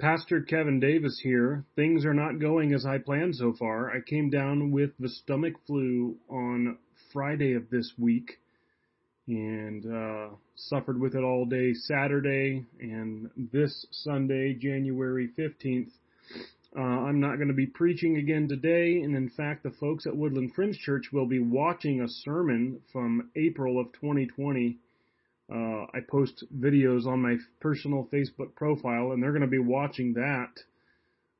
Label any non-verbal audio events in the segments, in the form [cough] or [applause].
Pastor Kevin Davis here. Things are not going as I planned so far. I came down with the stomach flu on Friday of this week and uh, suffered with it all day Saturday and this Sunday, January 15th. Uh, I'm not going to be preaching again today, and in fact, the folks at Woodland Friends Church will be watching a sermon from April of 2020 uh, I post videos on my personal Facebook profile, and they're going to be watching that.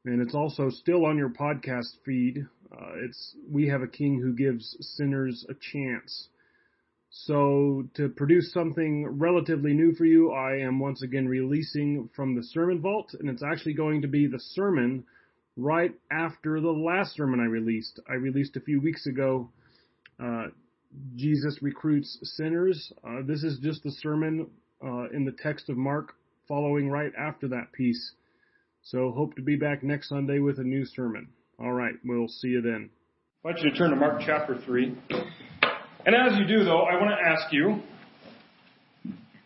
And it's also still on your podcast feed. Uh, it's We Have a King Who Gives Sinners a Chance. So, to produce something relatively new for you, I am once again releasing from the Sermon Vault, and it's actually going to be the sermon right after the last sermon I released. I released a few weeks ago. Uh, Jesus recruits sinners. Uh, this is just the sermon uh, in the text of Mark following right after that piece. So hope to be back next Sunday with a new sermon. All right, we'll see you then. I want you to turn to Mark chapter 3. And as you do, though, I want to ask you,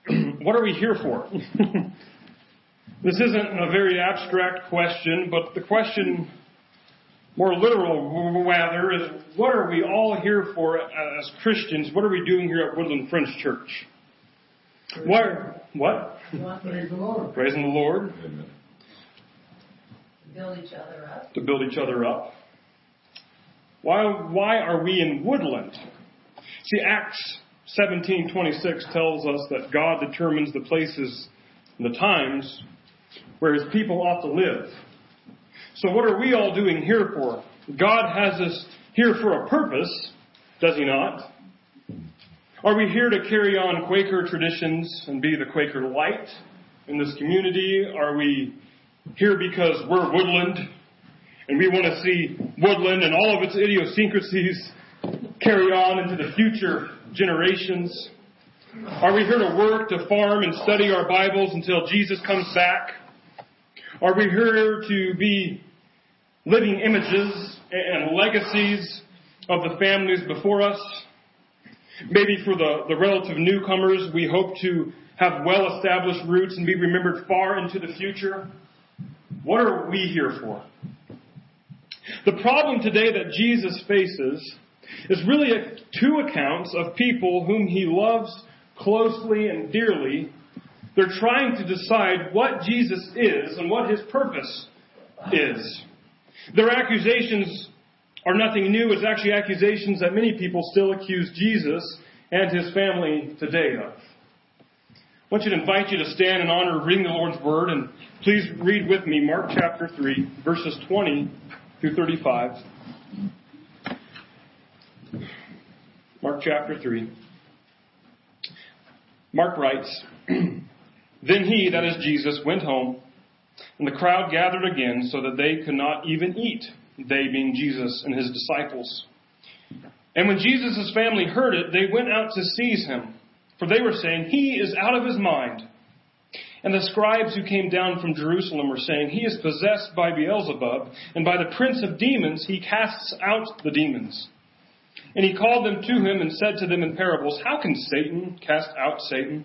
[clears throat] what are we here for? [laughs] this isn't a very abstract question, but the question more literal rather is what are we all here for as Christians? What are we doing here at Woodland Friends Church? What? What? Praise the Lord. Praising the Lord. To build each other up. To build each other up. Why, why are we in Woodland? See, Acts 17:26 tells us that God determines the places and the times where His people ought to live. So what are we all doing here for? God has us here for a purpose, does He not? Are we here to carry on Quaker traditions and be the Quaker light in this community? Are we here because we're Woodland and we want to see Woodland and all of its idiosyncrasies carry on into the future generations? Are we here to work, to farm, and study our Bibles until Jesus comes back? Are we here to be living images and legacies of the families before us? Maybe for the, the relative newcomers, we hope to have well established roots and be remembered far into the future. What are we here for? The problem today that Jesus faces is really two accounts of people whom he loves closely and dearly they're trying to decide what Jesus is and what his purpose is. Their accusations are nothing new. It's actually accusations that many people still accuse Jesus and his family today of. I want you to invite you to stand in honor of reading the Lord's Word, and please read with me Mark chapter 3, verses 20 through 35. Mark chapter 3. Mark writes, [clears throat] Then he, that is Jesus, went home, and the crowd gathered again so that they could not even eat, they being Jesus and his disciples. And when Jesus' family heard it, they went out to seize him, for they were saying, He is out of his mind. And the scribes who came down from Jerusalem were saying, He is possessed by Beelzebub, and by the prince of demons he casts out the demons. And he called them to him and said to them in parables, How can Satan cast out Satan?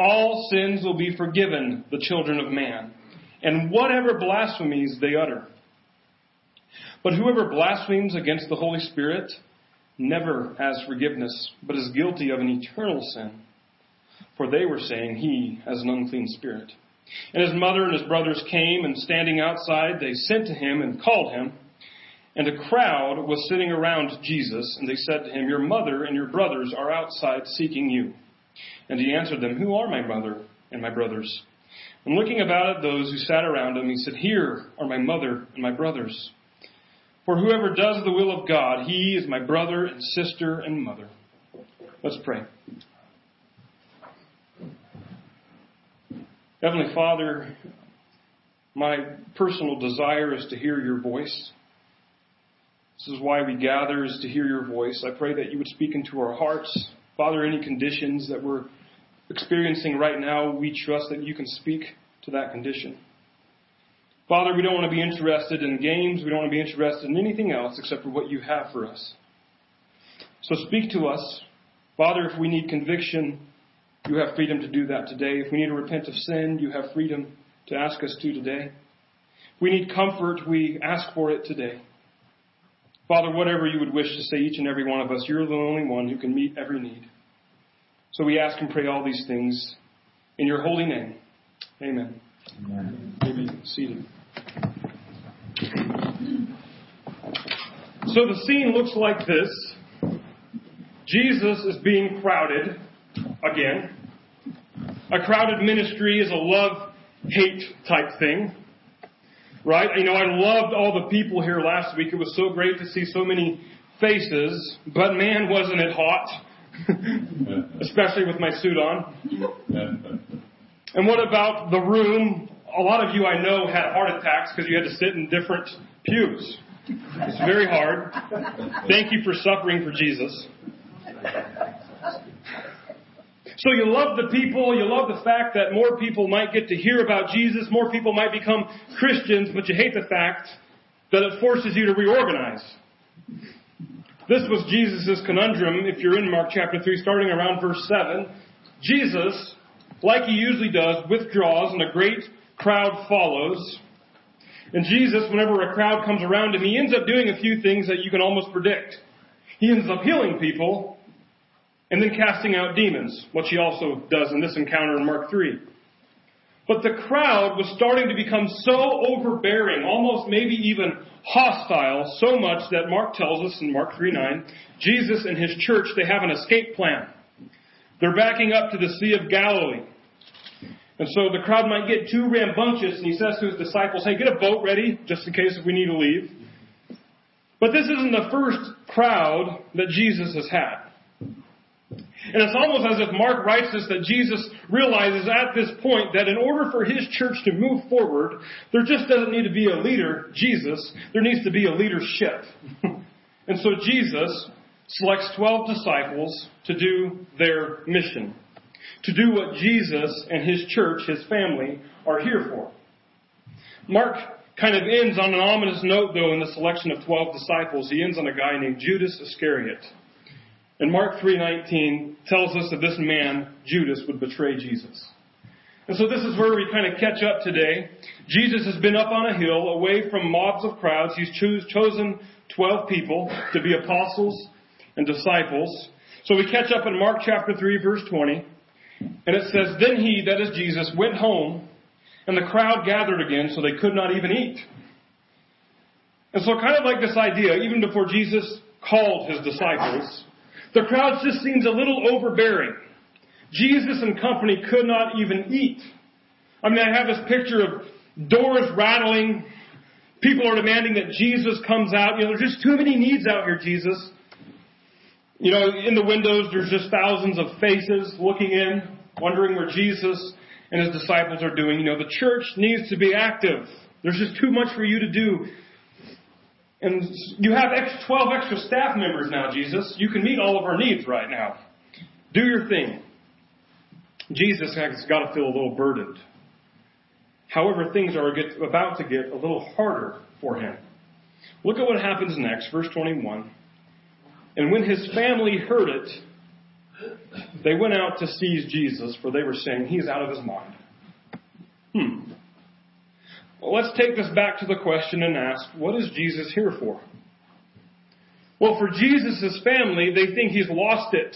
all sins will be forgiven the children of man, and whatever blasphemies they utter. But whoever blasphemes against the Holy Spirit never has forgiveness, but is guilty of an eternal sin. For they were saying he has an unclean spirit. And his mother and his brothers came, and standing outside, they sent to him and called him. And a crowd was sitting around Jesus, and they said to him, Your mother and your brothers are outside seeking you. And he answered them, Who are my mother and my brothers? And looking about at those who sat around him, he said, Here are my mother and my brothers. For whoever does the will of God, he is my brother and sister and mother. Let's pray. Heavenly Father, my personal desire is to hear your voice. This is why we gather, is to hear your voice. I pray that you would speak into our hearts. Father, any conditions that we're experiencing right now, we trust that you can speak to that condition. Father, we don't want to be interested in games. We don't want to be interested in anything else except for what you have for us. So speak to us. Father, if we need conviction, you have freedom to do that today. If we need to repent of sin, you have freedom to ask us to today. If we need comfort, we ask for it today. Father, whatever you would wish to say, each and every one of us, you're the only one who can meet every need. So we ask and pray all these things in your holy name. Amen. Amen. Seated. So the scene looks like this. Jesus is being crowded again. A crowded ministry is a love hate type thing. Right? You know, I loved all the people here last week. It was so great to see so many faces, but man, wasn't it hot. [laughs] Especially with my suit on. [laughs] and what about the room? A lot of you I know had heart attacks because you had to sit in different pews. It's very hard. Thank you for suffering for Jesus. So you love the people, you love the fact that more people might get to hear about Jesus, more people might become Christians, but you hate the fact that it forces you to reorganize. This was Jesus' conundrum if you're in Mark chapter 3, starting around verse 7. Jesus, like he usually does, withdraws and a great crowd follows. And Jesus, whenever a crowd comes around him, he ends up doing a few things that you can almost predict. He ends up healing people, and then casting out demons, which he also does in this encounter in Mark 3. But the crowd was starting to become so overbearing, almost maybe even hostile, so much that Mark tells us in Mark 3 9, Jesus and his church, they have an escape plan. They're backing up to the Sea of Galilee. And so the crowd might get too rambunctious, and he says to his disciples, Hey, get a boat ready, just in case if we need to leave. But this isn't the first crowd that Jesus has had. And it's almost as if Mark writes this that Jesus realizes at this point that in order for his church to move forward, there just doesn't need to be a leader, Jesus, there needs to be a leadership. [laughs] and so Jesus selects 12 disciples to do their mission, to do what Jesus and his church, his family, are here for. Mark kind of ends on an ominous note, though, in the selection of 12 disciples. He ends on a guy named Judas Iscariot. And Mark 3:19 tells us that this man, Judas, would betray Jesus. And so this is where we kind of catch up today. Jesus has been up on a hill away from mobs of crowds. He's chosen 12 people to be apostles and disciples. So we catch up in Mark chapter 3 verse 20. And it says, Then he, that is Jesus, went home and the crowd gathered again so they could not even eat. And so kind of like this idea, even before Jesus called his disciples, the crowd just seems a little overbearing. Jesus and company could not even eat. I mean, I have this picture of doors rattling. People are demanding that Jesus comes out. You know, there's just too many needs out here, Jesus. You know, in the windows, there's just thousands of faces looking in, wondering where Jesus and his disciples are doing. You know, the church needs to be active. There's just too much for you to do. And you have 12 extra staff members now, Jesus. You can meet all of our needs right now. Do your thing. Jesus has got to feel a little burdened. However, things are about to get a little harder for him. Look at what happens next, verse 21. And when his family heard it, they went out to seize Jesus, for they were saying, He's out of his mind. Hmm. Well, let's take this back to the question and ask, what is Jesus here for? Well, for Jesus' family, they think he's lost it.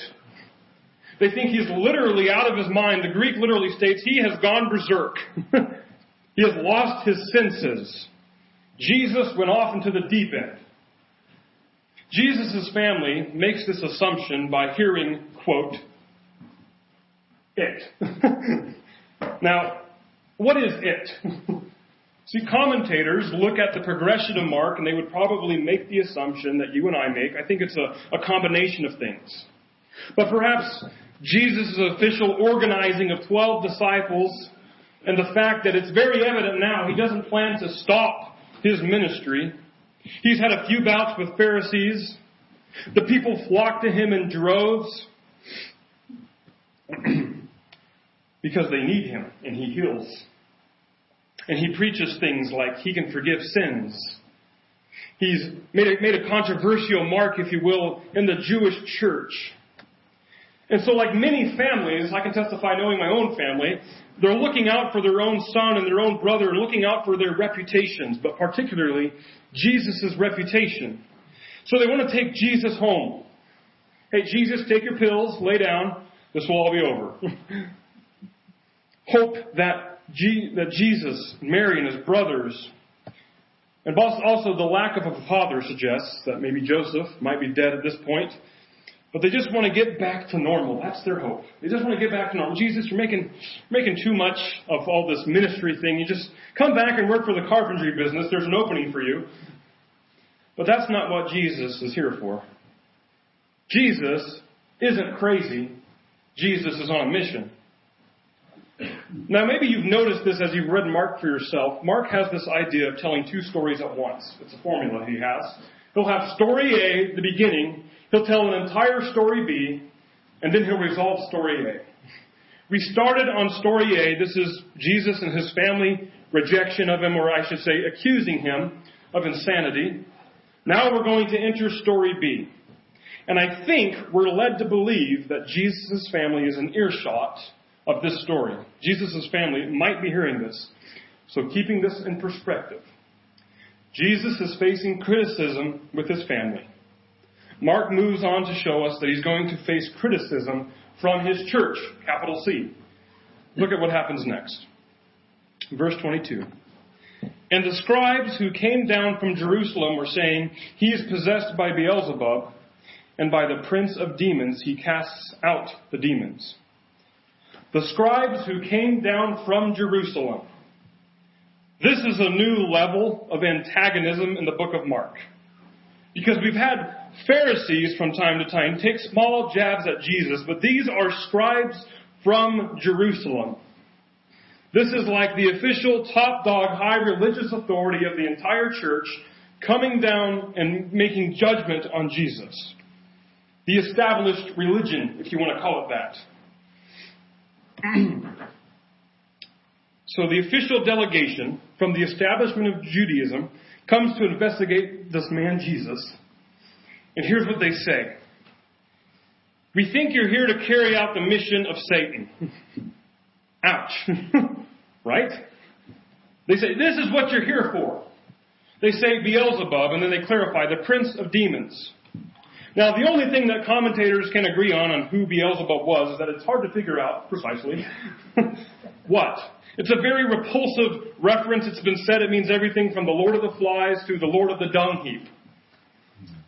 They think he's literally out of his mind. The Greek literally states he has gone berserk. [laughs] he has lost his senses. Jesus went off into the deep end. Jesus' family makes this assumption by hearing, quote, it. [laughs] now, what is it? [laughs] See, commentators look at the progression of Mark and they would probably make the assumption that you and I make. I think it's a, a combination of things. But perhaps Jesus' official organizing of 12 disciples and the fact that it's very evident now he doesn't plan to stop his ministry. He's had a few bouts with Pharisees. The people flock to him in droves [clears throat] because they need him and he heals. And he preaches things like he can forgive sins. He's made a, made a controversial mark, if you will, in the Jewish church. And so, like many families, I can testify knowing my own family, they're looking out for their own son and their own brother looking out for their reputations, but particularly Jesus' reputation. So they want to take Jesus home. Hey, Jesus, take your pills, lay down, this will all be over. [laughs] Hope that, that Jesus, Mary, and his brothers, and also the lack of a father suggests that maybe Joseph might be dead at this point, but they just want to get back to normal. That's their hope. They just want to get back to normal. Jesus, you're making, making too much of all this ministry thing. You just come back and work for the carpentry business. There's an opening for you. But that's not what Jesus is here for. Jesus isn't crazy. Jesus is on a mission. Now, maybe you've noticed this as you've read Mark for yourself. Mark has this idea of telling two stories at once. It's a formula he has. He'll have story A, the beginning, he'll tell an entire story B, and then he'll resolve story A. We started on story A. This is Jesus and his family rejection of him, or I should say, accusing him of insanity. Now we're going to enter story B. And I think we're led to believe that Jesus' family is an earshot of this story. Jesus' family might be hearing this. So keeping this in perspective, Jesus is facing criticism with his family. Mark moves on to show us that he's going to face criticism from his church, capital C. Look at what happens next. Verse 22. And the scribes who came down from Jerusalem were saying, He is possessed by Beelzebub, and by the prince of demons he casts out the demons. The scribes who came down from Jerusalem. This is a new level of antagonism in the book of Mark. Because we've had Pharisees from time to time take small jabs at Jesus, but these are scribes from Jerusalem. This is like the official top dog high religious authority of the entire church coming down and making judgment on Jesus. The established religion, if you want to call it that. [clears throat] so the official delegation from the establishment of Judaism comes to investigate this man Jesus. And here's what they say. We think you're here to carry out the mission of Satan. [laughs] Ouch. [laughs] right? They say, this is what you're here for. They say Beelzebub, and then they clarify, the prince of demons. Now, the only thing that commentators can agree on on who Beelzebub was is that it's hard to figure out precisely [laughs] what. It's a very repulsive reference. It's been said it means everything from the Lord of the Flies to the Lord of the Dung Heap.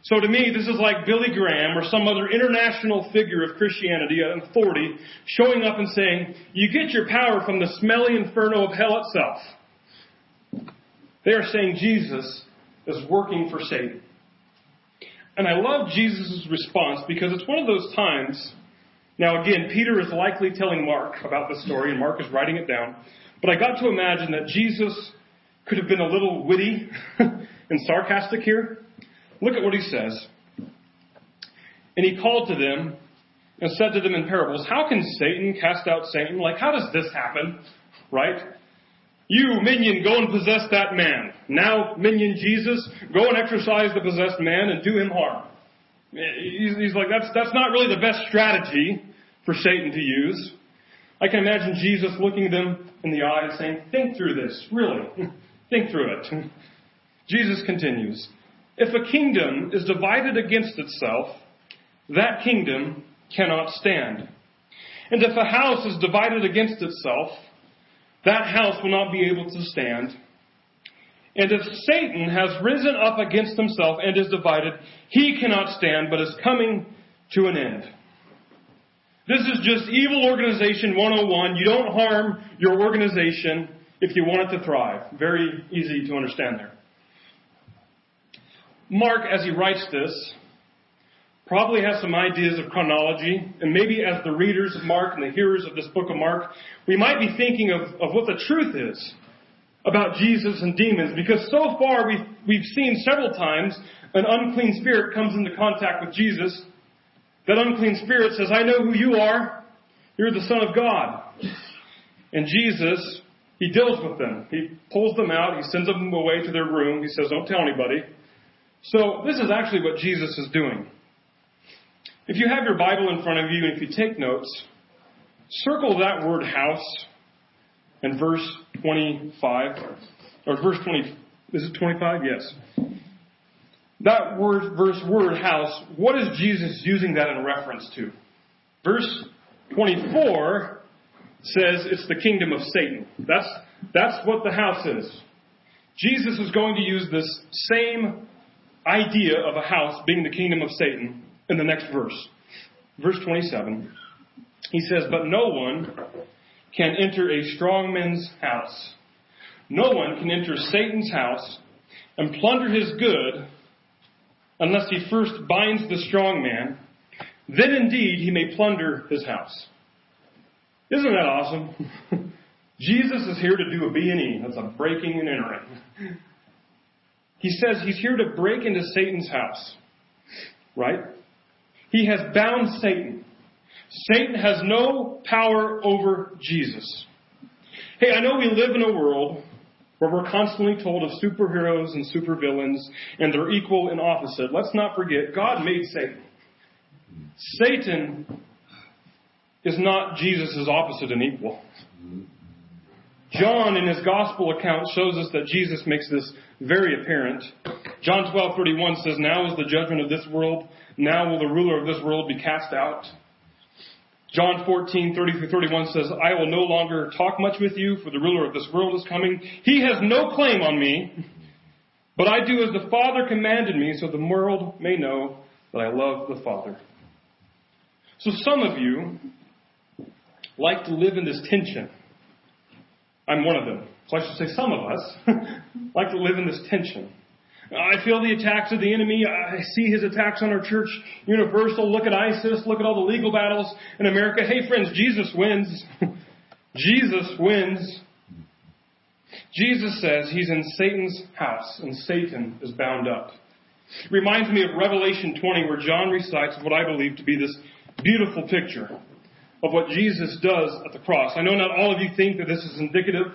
So to me, this is like Billy Graham or some other international figure of Christianity, an authority, showing up and saying, you get your power from the smelly inferno of hell itself. They are saying Jesus is working for Satan. And I love Jesus' response because it's one of those times. Now, again, Peter is likely telling Mark about the story, and Mark is writing it down. But I got to imagine that Jesus could have been a little witty [laughs] and sarcastic here. Look at what he says. And he called to them and said to them in parables, How can Satan cast out Satan? Like, how does this happen? Right? You, minion, go and possess that man. Now, minion Jesus, go and exorcise the possessed man and do him harm. He's like, that's, that's not really the best strategy for Satan to use. I can imagine Jesus looking them in the eye and saying, think through this, really. [laughs] think through it. [laughs] Jesus continues, if a kingdom is divided against itself, that kingdom cannot stand. And if a house is divided against itself, that house will not be able to stand. And if Satan has risen up against himself and is divided, he cannot stand, but is coming to an end. This is just evil organization 101. You don't harm your organization if you want it to thrive. Very easy to understand there. Mark, as he writes this, probably have some ideas of chronology, and maybe as the readers of Mark and the hearers of this book of Mark, we might be thinking of, of what the truth is about Jesus and demons, because so far we've, we've seen several times an unclean spirit comes into contact with Jesus. That unclean spirit says, I know who you are. You're the Son of God. And Jesus, he deals with them. He pulls them out. He sends them away to their room. He says, don't tell anybody. So this is actually what Jesus is doing. If you have your Bible in front of you and if you take notes, circle that word house in verse 25, or verse 20, is it 25? Yes. That word, verse word house, what is Jesus using that in reference to? Verse 24 says it's the kingdom of Satan. That's, that's what the house is. Jesus is going to use this same idea of a house being the kingdom of Satan in the next verse. Verse 27. He says, But no one can enter a strong man's house. No one can enter Satan's house and plunder his good unless he first binds the strong man. Then indeed he may plunder his house. Isn't that awesome? [laughs] Jesus is here to do a B&E. That's a breaking and entering. He says he's here to break into Satan's house. Right? He has bound Satan. Satan has no power over Jesus. Hey, I know we live in a world where we're constantly told of superheroes and supervillains and they're equal and opposite. Let's not forget, God made Satan. Satan is not Jesus' opposite and equal. John, in his gospel account, shows us that Jesus makes this very apparent. John 12:31 says, "Now is the judgment of this world. Now will the ruler of this world be cast out." John 14:30 through 31 says, "I will no longer talk much with you, for the ruler of this world is coming. He has no claim on me, but I do as the Father commanded me, so the world may know that I love the Father." So some of you like to live in this tension. I'm one of them. So I should say some of us [laughs] like to live in this tension. I feel the attacks of the enemy. I see his attacks on our church universal. Look at ISIS. Look at all the legal battles in America. Hey friends, Jesus wins. [laughs] Jesus wins. Jesus says he's in Satan's house and Satan is bound up. It reminds me of Revelation 20 where John recites what I believe to be this beautiful picture of what Jesus does at the cross. I know not all of you think that this is indicative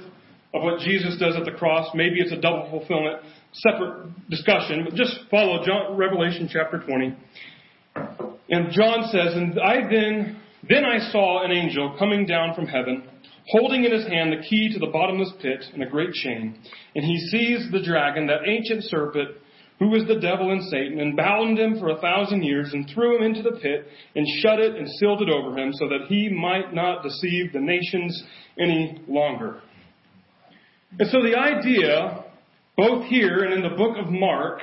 of what Jesus does at the cross. Maybe it's a double fulfillment, separate discussion, but just follow John, Revelation chapter 20. And John says, And I then, then I saw an angel coming down from heaven, holding in his hand the key to the bottomless pit and a great chain. And he seized the dragon, that ancient serpent, who is the devil and Satan, and bound him for a thousand years, and threw him into the pit, and shut it and sealed it over him, so that he might not deceive the nations any longer. And so the idea, both here and in the book of Mark,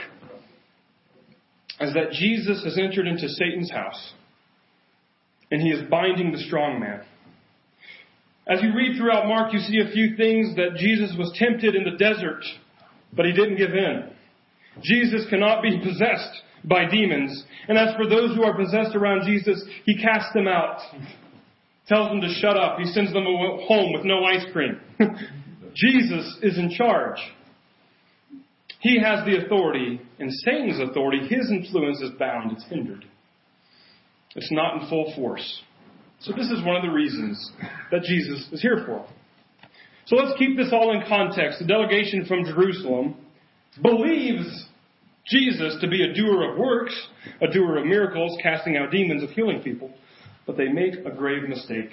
is that Jesus has entered into Satan's house, and he is binding the strong man. As you read throughout Mark, you see a few things that Jesus was tempted in the desert, but he didn't give in. Jesus cannot be possessed by demons. And as for those who are possessed around Jesus, he casts them out. Tells them to shut up. He sends them home with no ice cream. [laughs] Jesus is in charge. He has the authority, and Satan's authority, his influence is bound, it's hindered. It's not in full force. So this is one of the reasons that Jesus is here for. So let's keep this all in context. The delegation from Jerusalem believes Jesus to be a doer of works, a doer of miracles, casting out demons, of healing people, but they make a grave mistake.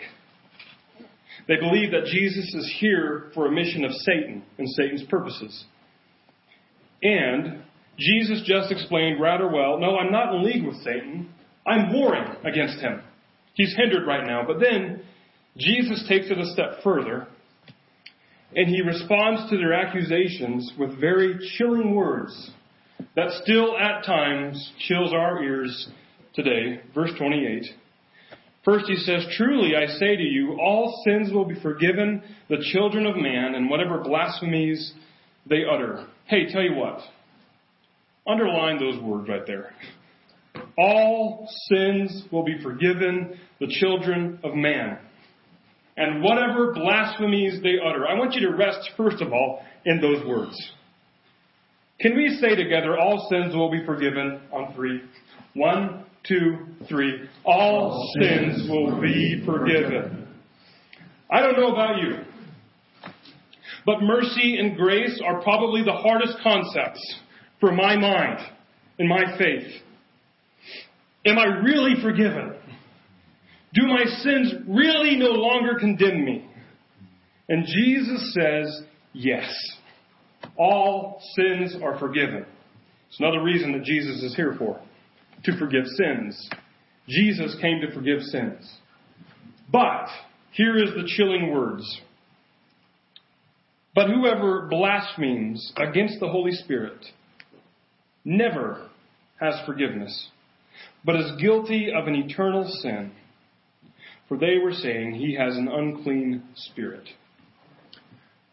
They believe that Jesus is here for a mission of Satan and Satan's purposes. And Jesus just explained rather well, no, I'm not in league with Satan. I'm warring against him. He's hindered right now. But then Jesus takes it a step further and he responds to their accusations with very chilling words that still at times chills our ears today. Verse 28. First he says, Truly I say to you, all sins will be forgiven the children of man and whatever blasphemies they utter. Hey, tell you what. Underline those words right there. all sins will be forgiven the children of man. And whatever blasphemies they utter. I want you to rest, first of all, in those words. Can we say together, all sins will be forgiven on three? One, two, three. All sins will be forgiven. I don't know about you, but mercy and grace are probably the hardest concepts for my mind and my faith. Am I really forgiven? Do my sins really no longer condemn me? And Jesus says, yes. All sins are forgiven. It's another reason that Jesus is here for, to forgive sins. Jesus came to forgive sins. But, here is the chilling words. But whoever blasphemes against the Holy Spirit never has forgiveness, but is guilty of an eternal sin. For they were saying he has an unclean spirit.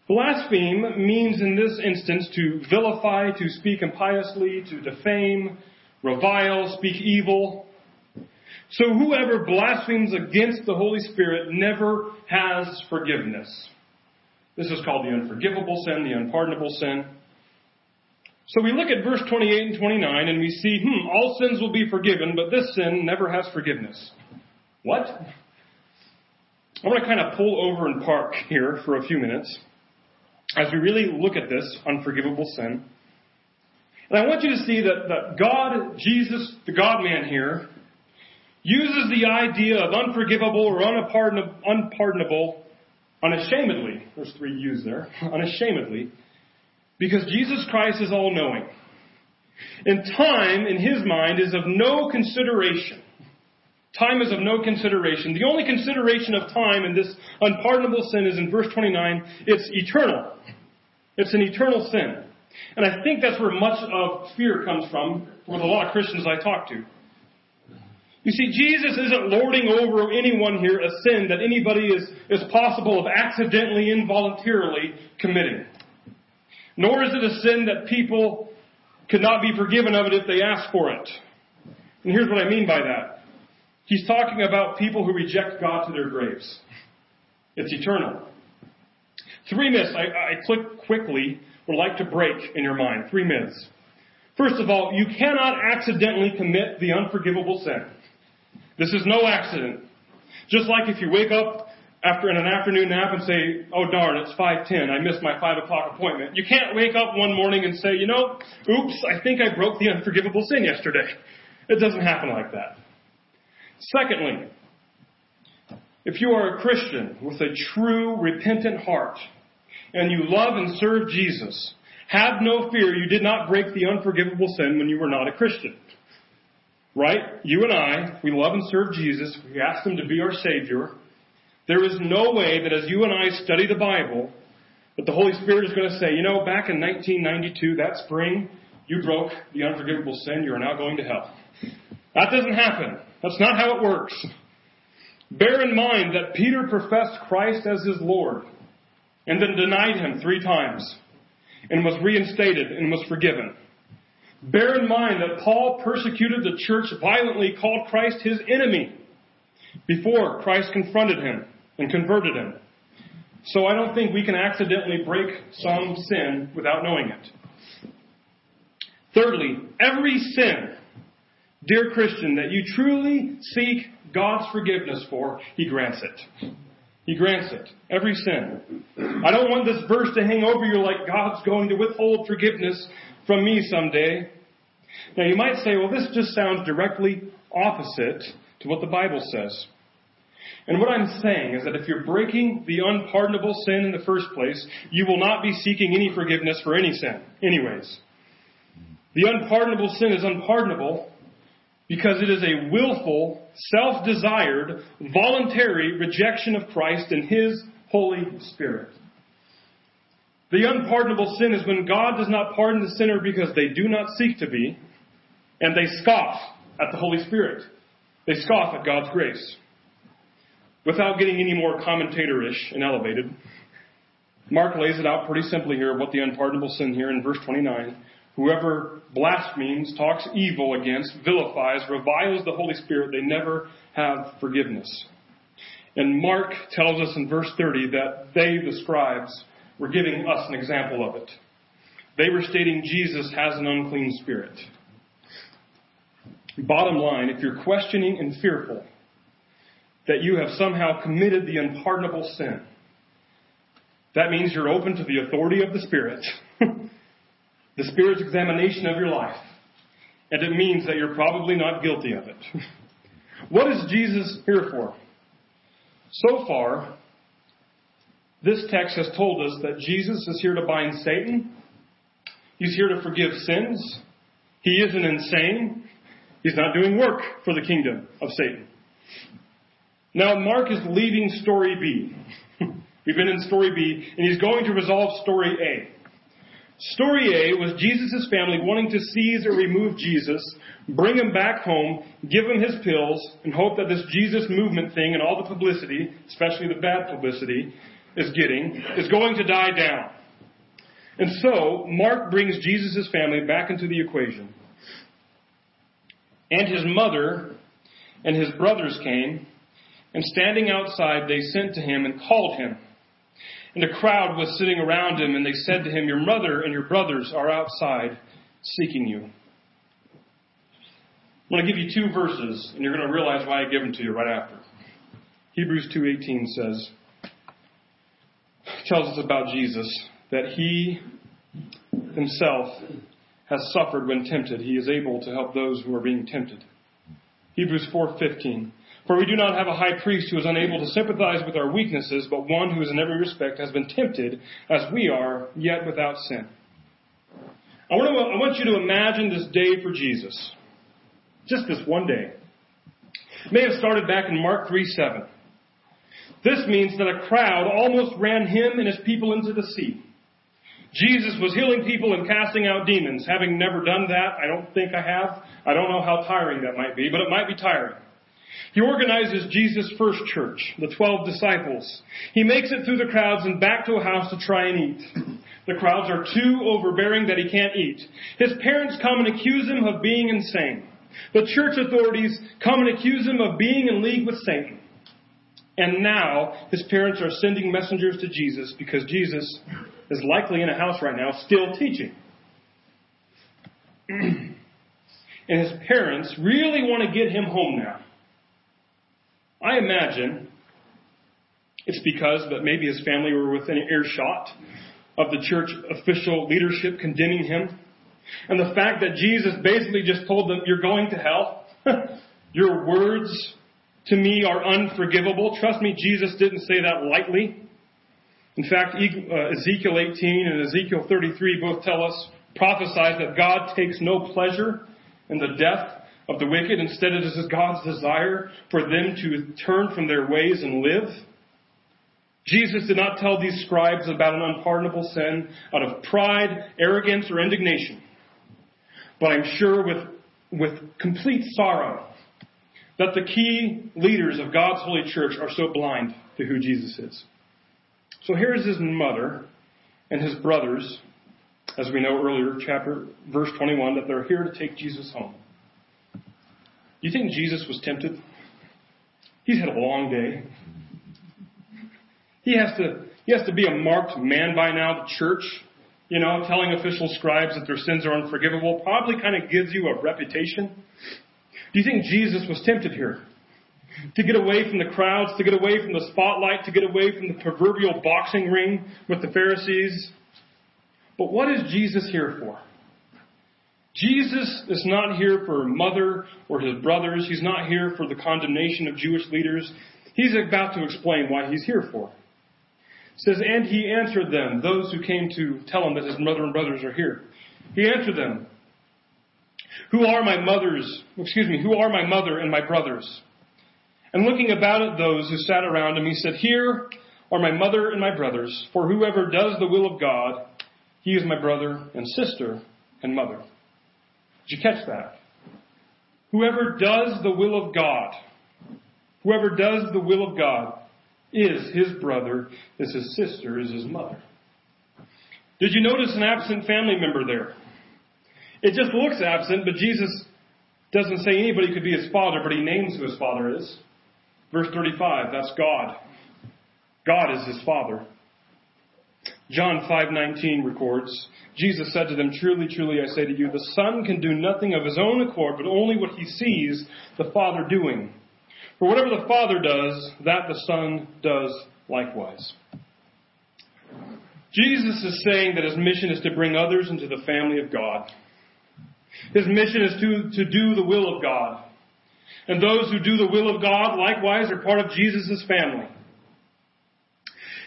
Blaspheme means in this instance to vilify, to speak impiously, to defame, revile, speak evil. So whoever blasphemes against the Holy Spirit never has forgiveness. This is called the unforgivable sin, the unpardonable sin. So we look at verse 28 and 29 and we see, hmm, all sins will be forgiven, but this sin never has forgiveness. What? I want to kind of pull over and park here for a few minutes as we really look at this unforgivable sin. And I want you to see that, that God, Jesus, the God man here, uses the idea of unforgivable or unpardonable, unpardonable unashamedly. There's three U's there. Unashamedly because Jesus Christ is all knowing. And time, in his mind, is of no consideration. Time is of no consideration. The only consideration of time in this unpardonable sin is in verse 29. It's eternal. It's an eternal sin. And I think that's where much of fear comes from with a lot of Christians I talk to. You see, Jesus isn't lording over anyone here a sin that anybody is, is possible of accidentally, involuntarily committing. Nor is it a sin that people could not be forgiven of it if they ask for it. And here's what I mean by that. He's talking about people who reject God to their graves. It's eternal. Three myths I, I click quickly would like to break in your mind. Three myths. First of all, you cannot accidentally commit the unforgivable sin. This is no accident. Just like if you wake up after in an afternoon nap and say, oh darn, it's 5.10, I missed my 5 o'clock appointment. You can't wake up one morning and say, you know, oops, I think I broke the unforgivable sin yesterday. It doesn't happen like that. Secondly, if you are a Christian with a true repentant heart and you love and serve Jesus, have no fear you did not break the unforgivable sin when you were not a Christian. Right? You and I, we love and serve Jesus. We ask Him to be our Savior. There is no way that as you and I study the Bible, that the Holy Spirit is going to say, you know, back in 1992, that spring, you broke the unforgivable sin, you are now going to hell. That doesn't happen. That's not how it works. Bear in mind that Peter professed Christ as his Lord and then denied him three times and was reinstated and was forgiven. Bear in mind that Paul persecuted the church violently, called Christ his enemy before Christ confronted him and converted him. So I don't think we can accidentally break some sin without knowing it. Thirdly, every sin, dear Christian, that you truly seek God's forgiveness for, He grants it. He grants it. Every sin. I don't want this verse to hang over you like God's going to withhold forgiveness from me someday. Now you might say, well, this just sounds directly opposite to what the Bible says. And what I'm saying is that if you're breaking the unpardonable sin in the first place, you will not be seeking any forgiveness for any sin, anyways. The unpardonable sin is unpardonable because it is a willful, self-desired, voluntary rejection of Christ and His Holy Spirit. The unpardonable sin is when God does not pardon the sinner because they do not seek to be, and they scoff at the Holy Spirit. They scoff at God's grace. Without getting any more commentator-ish and elevated, Mark lays it out pretty simply here what the unpardonable sin here in verse 29. Whoever blasphemes, talks evil against, vilifies, reviles the Holy Spirit, they never have forgiveness. And Mark tells us in verse 30 that they, the scribes, were giving us an example of it. They were stating Jesus has an unclean spirit. Bottom line, if you're questioning and fearful that you have somehow committed the unpardonable sin, that means you're open to the authority of the Spirit, [laughs] the Spirit's examination of your life, and it means that you're probably not guilty of it. [laughs] what is Jesus here for? So far, this text has told us that Jesus is here to bind Satan. He's here to forgive sins. He isn't insane. He's not doing work for the kingdom of Satan. Now, Mark is leaving story B. [laughs] We've been in story B, and he's going to resolve story A. Story A was Jesus' family wanting to seize or remove Jesus, bring him back home, give him his pills, and hope that this Jesus movement thing and all the publicity, especially the bad publicity, is getting, is going to die down. And so, Mark brings Jesus' family back into the equation. And his mother and his brothers came, and standing outside, they sent to him and called him. And a crowd was sitting around him, and they said to him, Your mother and your brothers are outside seeking you. I'm going to give you two verses, and you're going to realize why I give them to you right after. Hebrews 2:18 says, tells us about Jesus that he himself has suffered when tempted. He is able to help those who are being tempted. Hebrews 4:15 For we do not have a high priest who is unable to sympathize with our weaknesses, but one who is in every respect has been tempted as we are, yet without sin. I want, to, I want you to imagine this day for Jesus. Just this one day. It may have started back in Mark 3 7. This means that a crowd almost ran him and his people into the sea. Jesus was healing people and casting out demons. Having never done that, I don't think I have. I don't know how tiring that might be, but it might be tiring. He organizes Jesus' first church, the twelve disciples. He makes it through the crowds and back to a house to try and eat. The crowds are too overbearing that he can't eat. His parents come and accuse him of being insane. The church authorities come and accuse him of being in league with Satan. And now his parents are sending messengers to Jesus because Jesus is likely in a house right now still teaching. [clears throat] and his parents really want to get him home now. I imagine it's because that maybe his family were within earshot of the church official leadership condemning him. And the fact that Jesus basically just told them, You're going to hell. [laughs] Your words to me are unforgivable. Trust me, Jesus didn't say that lightly. In fact, uh, Ezekiel 18 and Ezekiel 33 both tell us, prophesies that God takes no pleasure in the death of the wicked. Instead, it is God's desire for them to turn from their ways and live. Jesus did not tell these scribes about an unpardonable sin out of pride, arrogance, or indignation. But I'm sure with, with complete sorrow that the key leaders of God's holy church are so blind to who Jesus is. So here's his mother and his brothers, as we know earlier, chapter verse 21, that they're here to take Jesus home. You think Jesus was tempted? He's had a long day. He has to he has to be a marked man by now. The church, you know, telling official scribes that their sins are unforgivable probably kind of gives you a reputation. Do you think Jesus was tempted here? To get away from the crowds, to get away from the spotlight, to get away from the proverbial boxing ring with the Pharisees. But what is Jesus here for? Jesus is not here for mother or his brothers. He's not here for the condemnation of Jewish leaders. He's about to explain why he's here for. It says, and he answered them, those who came to tell him that his mother and brothers are here. He answered them, who are my mothers, excuse me, who are my mother and my brothers? And looking about at those who sat around him, he said, Here are my mother and my brothers, for whoever does the will of God, he is my brother and sister and mother. Did you catch that? Whoever does the will of God, whoever does the will of God is his brother, is his sister, is his mother. Did you notice an absent family member there? It just looks absent, but Jesus doesn't say anybody could be his father, but he names who his father is. Verse 35, that's God. God is his father. John 5:19 records, Jesus said to them, "Truly, truly I say to you, the Son can do nothing of his own accord, but only what he sees the Father doing. For whatever the Father does, that the Son does likewise." Jesus is saying that his mission is to bring others into the family of God. His mission is to, to do the will of God. And those who do the will of God likewise are part of Jesus' family.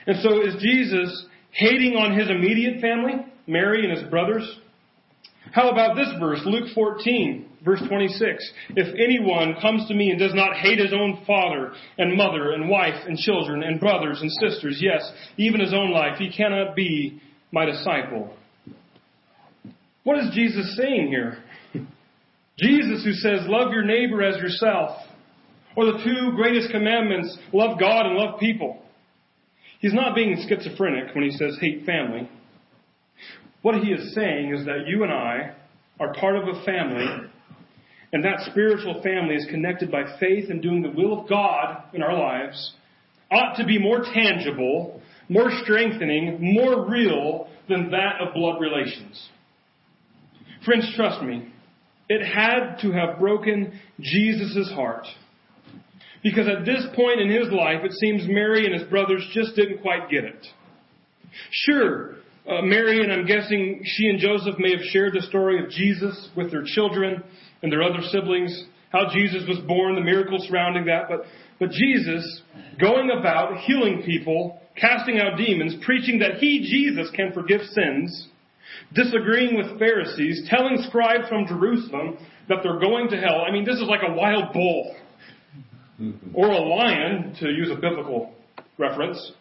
And so is Jesus hating on his immediate family, Mary and his brothers? How about this verse, Luke 14, verse 26? If anyone comes to me and does not hate his own father and mother and wife and children and brothers and sisters, yes, even his own life, he cannot be my disciple. What is Jesus saying here? Jesus who says, love your neighbor as yourself. Or the two greatest commandments, love God and love people. He's not being schizophrenic when he says hate family. What he is saying is that you and I are part of a family, and that spiritual family is connected by faith and doing the will of God in our lives, ought to be more tangible, more strengthening, more real than that of blood relations. Friends, trust me, it had to have broken Jesus' heart. Because at this point in his life, it seems Mary and his brothers just didn't quite get it. Sure, uh, Mary and I'm guessing she and Joseph may have shared the story of Jesus with their children and their other siblings, how Jesus was born, the miracles surrounding that, but, but Jesus, going about healing people, casting out demons, preaching that he, Jesus, can forgive sins, disagreeing with Pharisees, telling scribes from Jerusalem that they're going to hell. I mean, this is like a wild bull. Or a lion, to use a biblical reference.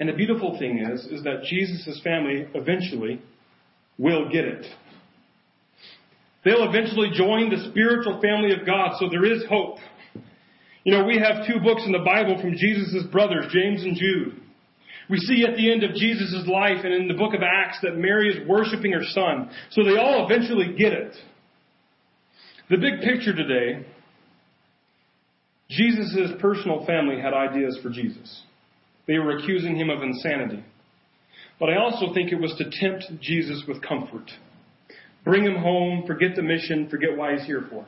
And the beautiful thing is, is that Jesus' family eventually will get it. They'll eventually join the spiritual family of God, so there is hope. You know, we have two books in the Bible from Jesus' brothers, James and Jude. We see at the end of Jesus' life and in the book of Acts that Mary is worshiping her son. So they all eventually get it. The big picture today, Jesus' personal family had ideas for Jesus. They were accusing him of insanity. But I also think it was to tempt Jesus with comfort. Bring him home, forget the mission, forget why he's here for.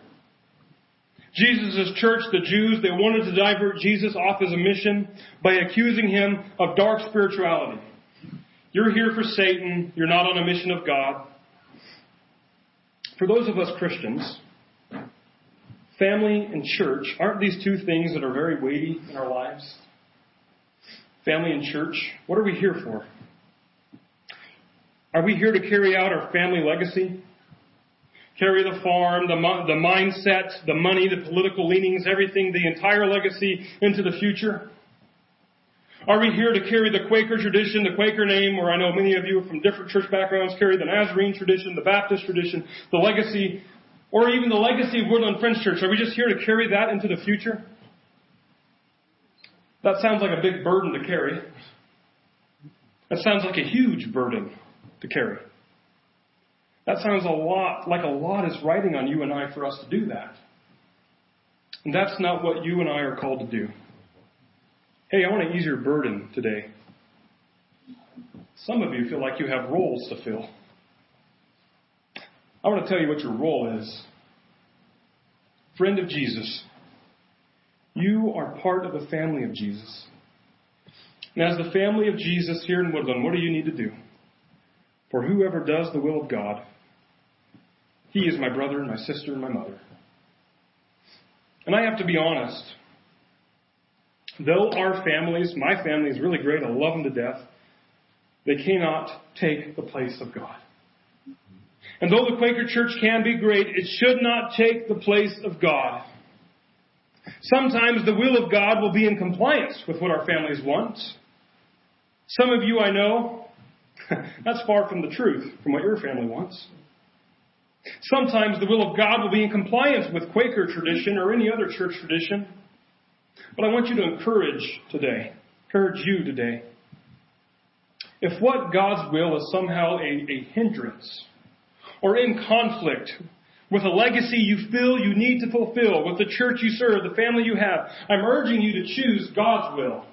Jesus' church, the Jews, they wanted to divert Jesus off his mission by accusing him of dark spirituality. You're here for Satan. You're not on a mission of God. For those of us Christians, family and church, aren't these two things that are very weighty in our lives? Family and church, what are we here for? Are we here to carry out our family legacy? Carry the farm, the, the mindset, the money, the political leanings, everything, the entire legacy into the future? Are we here to carry the Quaker tradition, the Quaker name, or I know many of you from different church backgrounds carry the Nazarene tradition, the Baptist tradition, the legacy, or even the legacy of Woodland Friends Church? Are we just here to carry that into the future? That sounds like a big burden to carry. That sounds like a huge burden to carry. That sounds a lot like a lot is riding on you and I for us to do that. And that's not what you and I are called to do. Hey, I want to ease your burden today. Some of you feel like you have roles to fill. I want to tell you what your role is. Friend of Jesus, you are part of the family of Jesus. And as the family of Jesus here in Woodland, what do you need to do? For whoever does the will of God, he is my brother and my sister and my mother. And I have to be honest. Though our families, my family is really great, I love them to death, they cannot take the place of God. And though the Quaker Church can be great, it should not take the place of God. Sometimes the will of God will be in compliance with what our families want. Some of you I know, [laughs] that's far from the truth, from what your family wants. Sometimes the will of God will be in compliance with Quaker tradition or any other church tradition. But I want you to encourage today, encourage you today. If what God's will is somehow a, a hindrance or in conflict with a legacy you feel you need to fulfill, with the church you serve, the family you have, I'm urging you to choose God's will.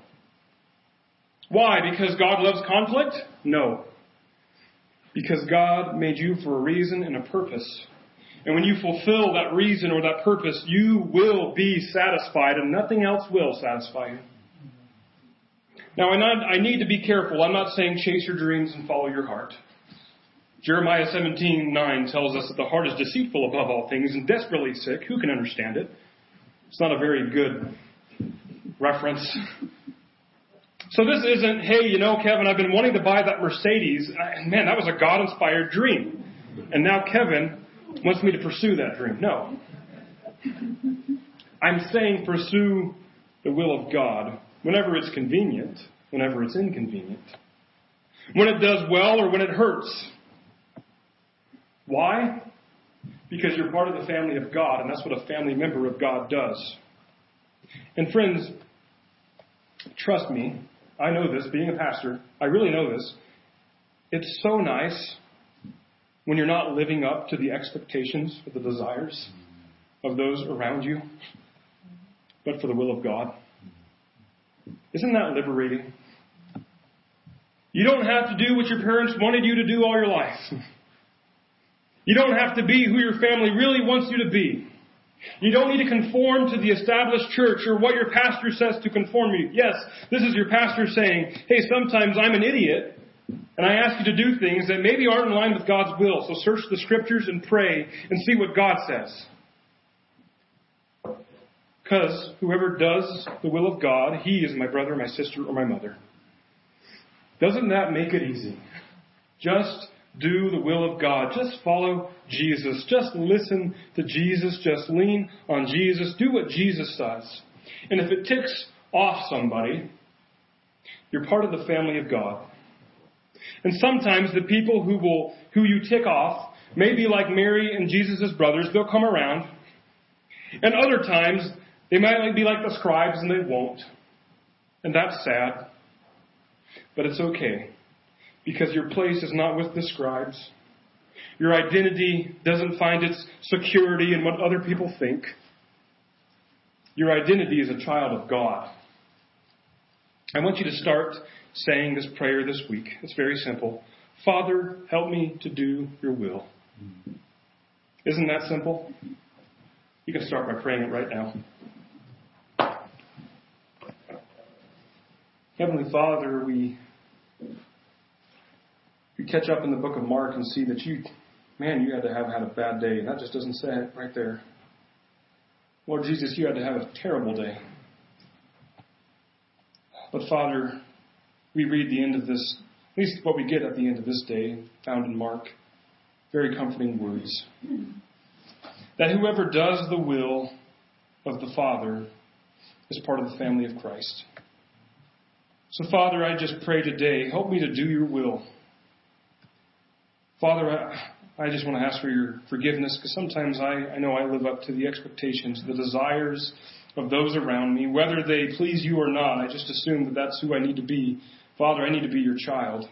Why? Because God loves conflict? No. Because God made you for a reason and a purpose. And when you fulfill that reason or that purpose, you will be satisfied and nothing else will satisfy you. Now, I need to be careful. I'm not saying chase your dreams and follow your heart. Jeremiah 17:9 tells us that the heart is deceitful above all things and desperately sick. Who can understand it? It's not a very good reference. So this isn't, hey, you know, Kevin, I've been wanting to buy that Mercedes. Man, that was a God-inspired dream. And now Kevin wants me to pursue that dream. No. I'm saying pursue the will of God whenever it's convenient, whenever it's inconvenient. When it does well or when it hurts. Why? Because you're part of the family of God, and that's what a family member of God does. And friends, trust me, I know this, being a pastor, I really know this. It's so nice when you're not living up to the expectations or the desires of those around you, but for the will of God. Isn't that liberating? You don't have to do what your parents wanted you to do all your life. You don't have to be who your family really wants you to be. You don't need to conform to the established church or what your pastor says to conform you. Yes, this is your pastor saying, hey, sometimes I'm an idiot and I ask you to do things that maybe aren't in line with God's will. So search the scriptures and pray and see what God says. Because whoever does the will of God, he is my brother, my sister, or my mother. Doesn't that make it easy? Just do the will of God. Just follow Jesus. Just listen to Jesus. Just lean on Jesus. Do what Jesus does. And if it ticks off somebody, you're part of the family of God. And sometimes the people who will, who you tick off may be like Mary and Jesus' brothers. They'll come around. And other times, they might be like the scribes and they won't. And that's sad. But it's okay because your place is not with the scribes. Your identity doesn't find its security in what other people think. Your identity is a child of God. I want you to start saying this prayer this week. It's very simple. Father, help me to do your will. Isn't that simple? You can start by praying it right now. Heavenly Father, we you catch up in the book of Mark and see that you, man, you had to have had a bad day. That just doesn't say it right there. Lord Jesus, you had to have a terrible day. But Father, we read the end of this, at least what we get at the end of this day, found in Mark, very comforting words. That whoever does the will of the Father is part of the family of Christ. So, Father, I just pray today, help me to do your will. Father, I, just want to ask for your forgiveness because sometimes I, I know I live up to the expectations, the desires of those around me. Whether they please you or not, I just assume that that's who I need to be. Father, I need to be your child.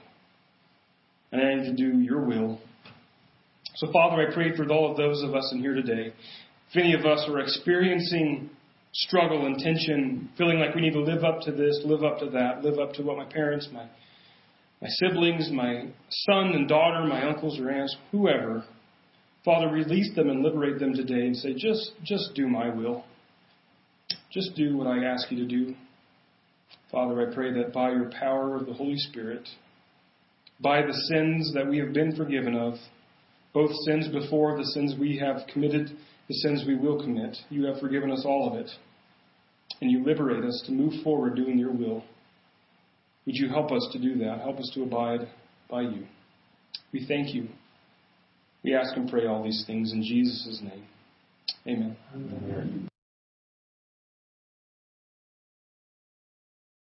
And I need to do your will. So, Father, I pray for all of those of us in here today. If any of us are experiencing struggle and tension, feeling like we need to live up to this, live up to that, live up to what my parents, my my siblings, my son and daughter, my uncles or aunts, whoever. Father, release them and liberate them today and say, just, just do my will. Just do what I ask you to do. Father, I pray that by your power of the Holy Spirit, by the sins that we have been forgiven of, both sins before, the sins we have committed, the sins we will commit, you have forgiven us all of it. And you liberate us to move forward doing your will. Would you help us to do that? Help us to abide by you. We thank you. We ask and pray all these things in Jesus' name. Amen. Amen.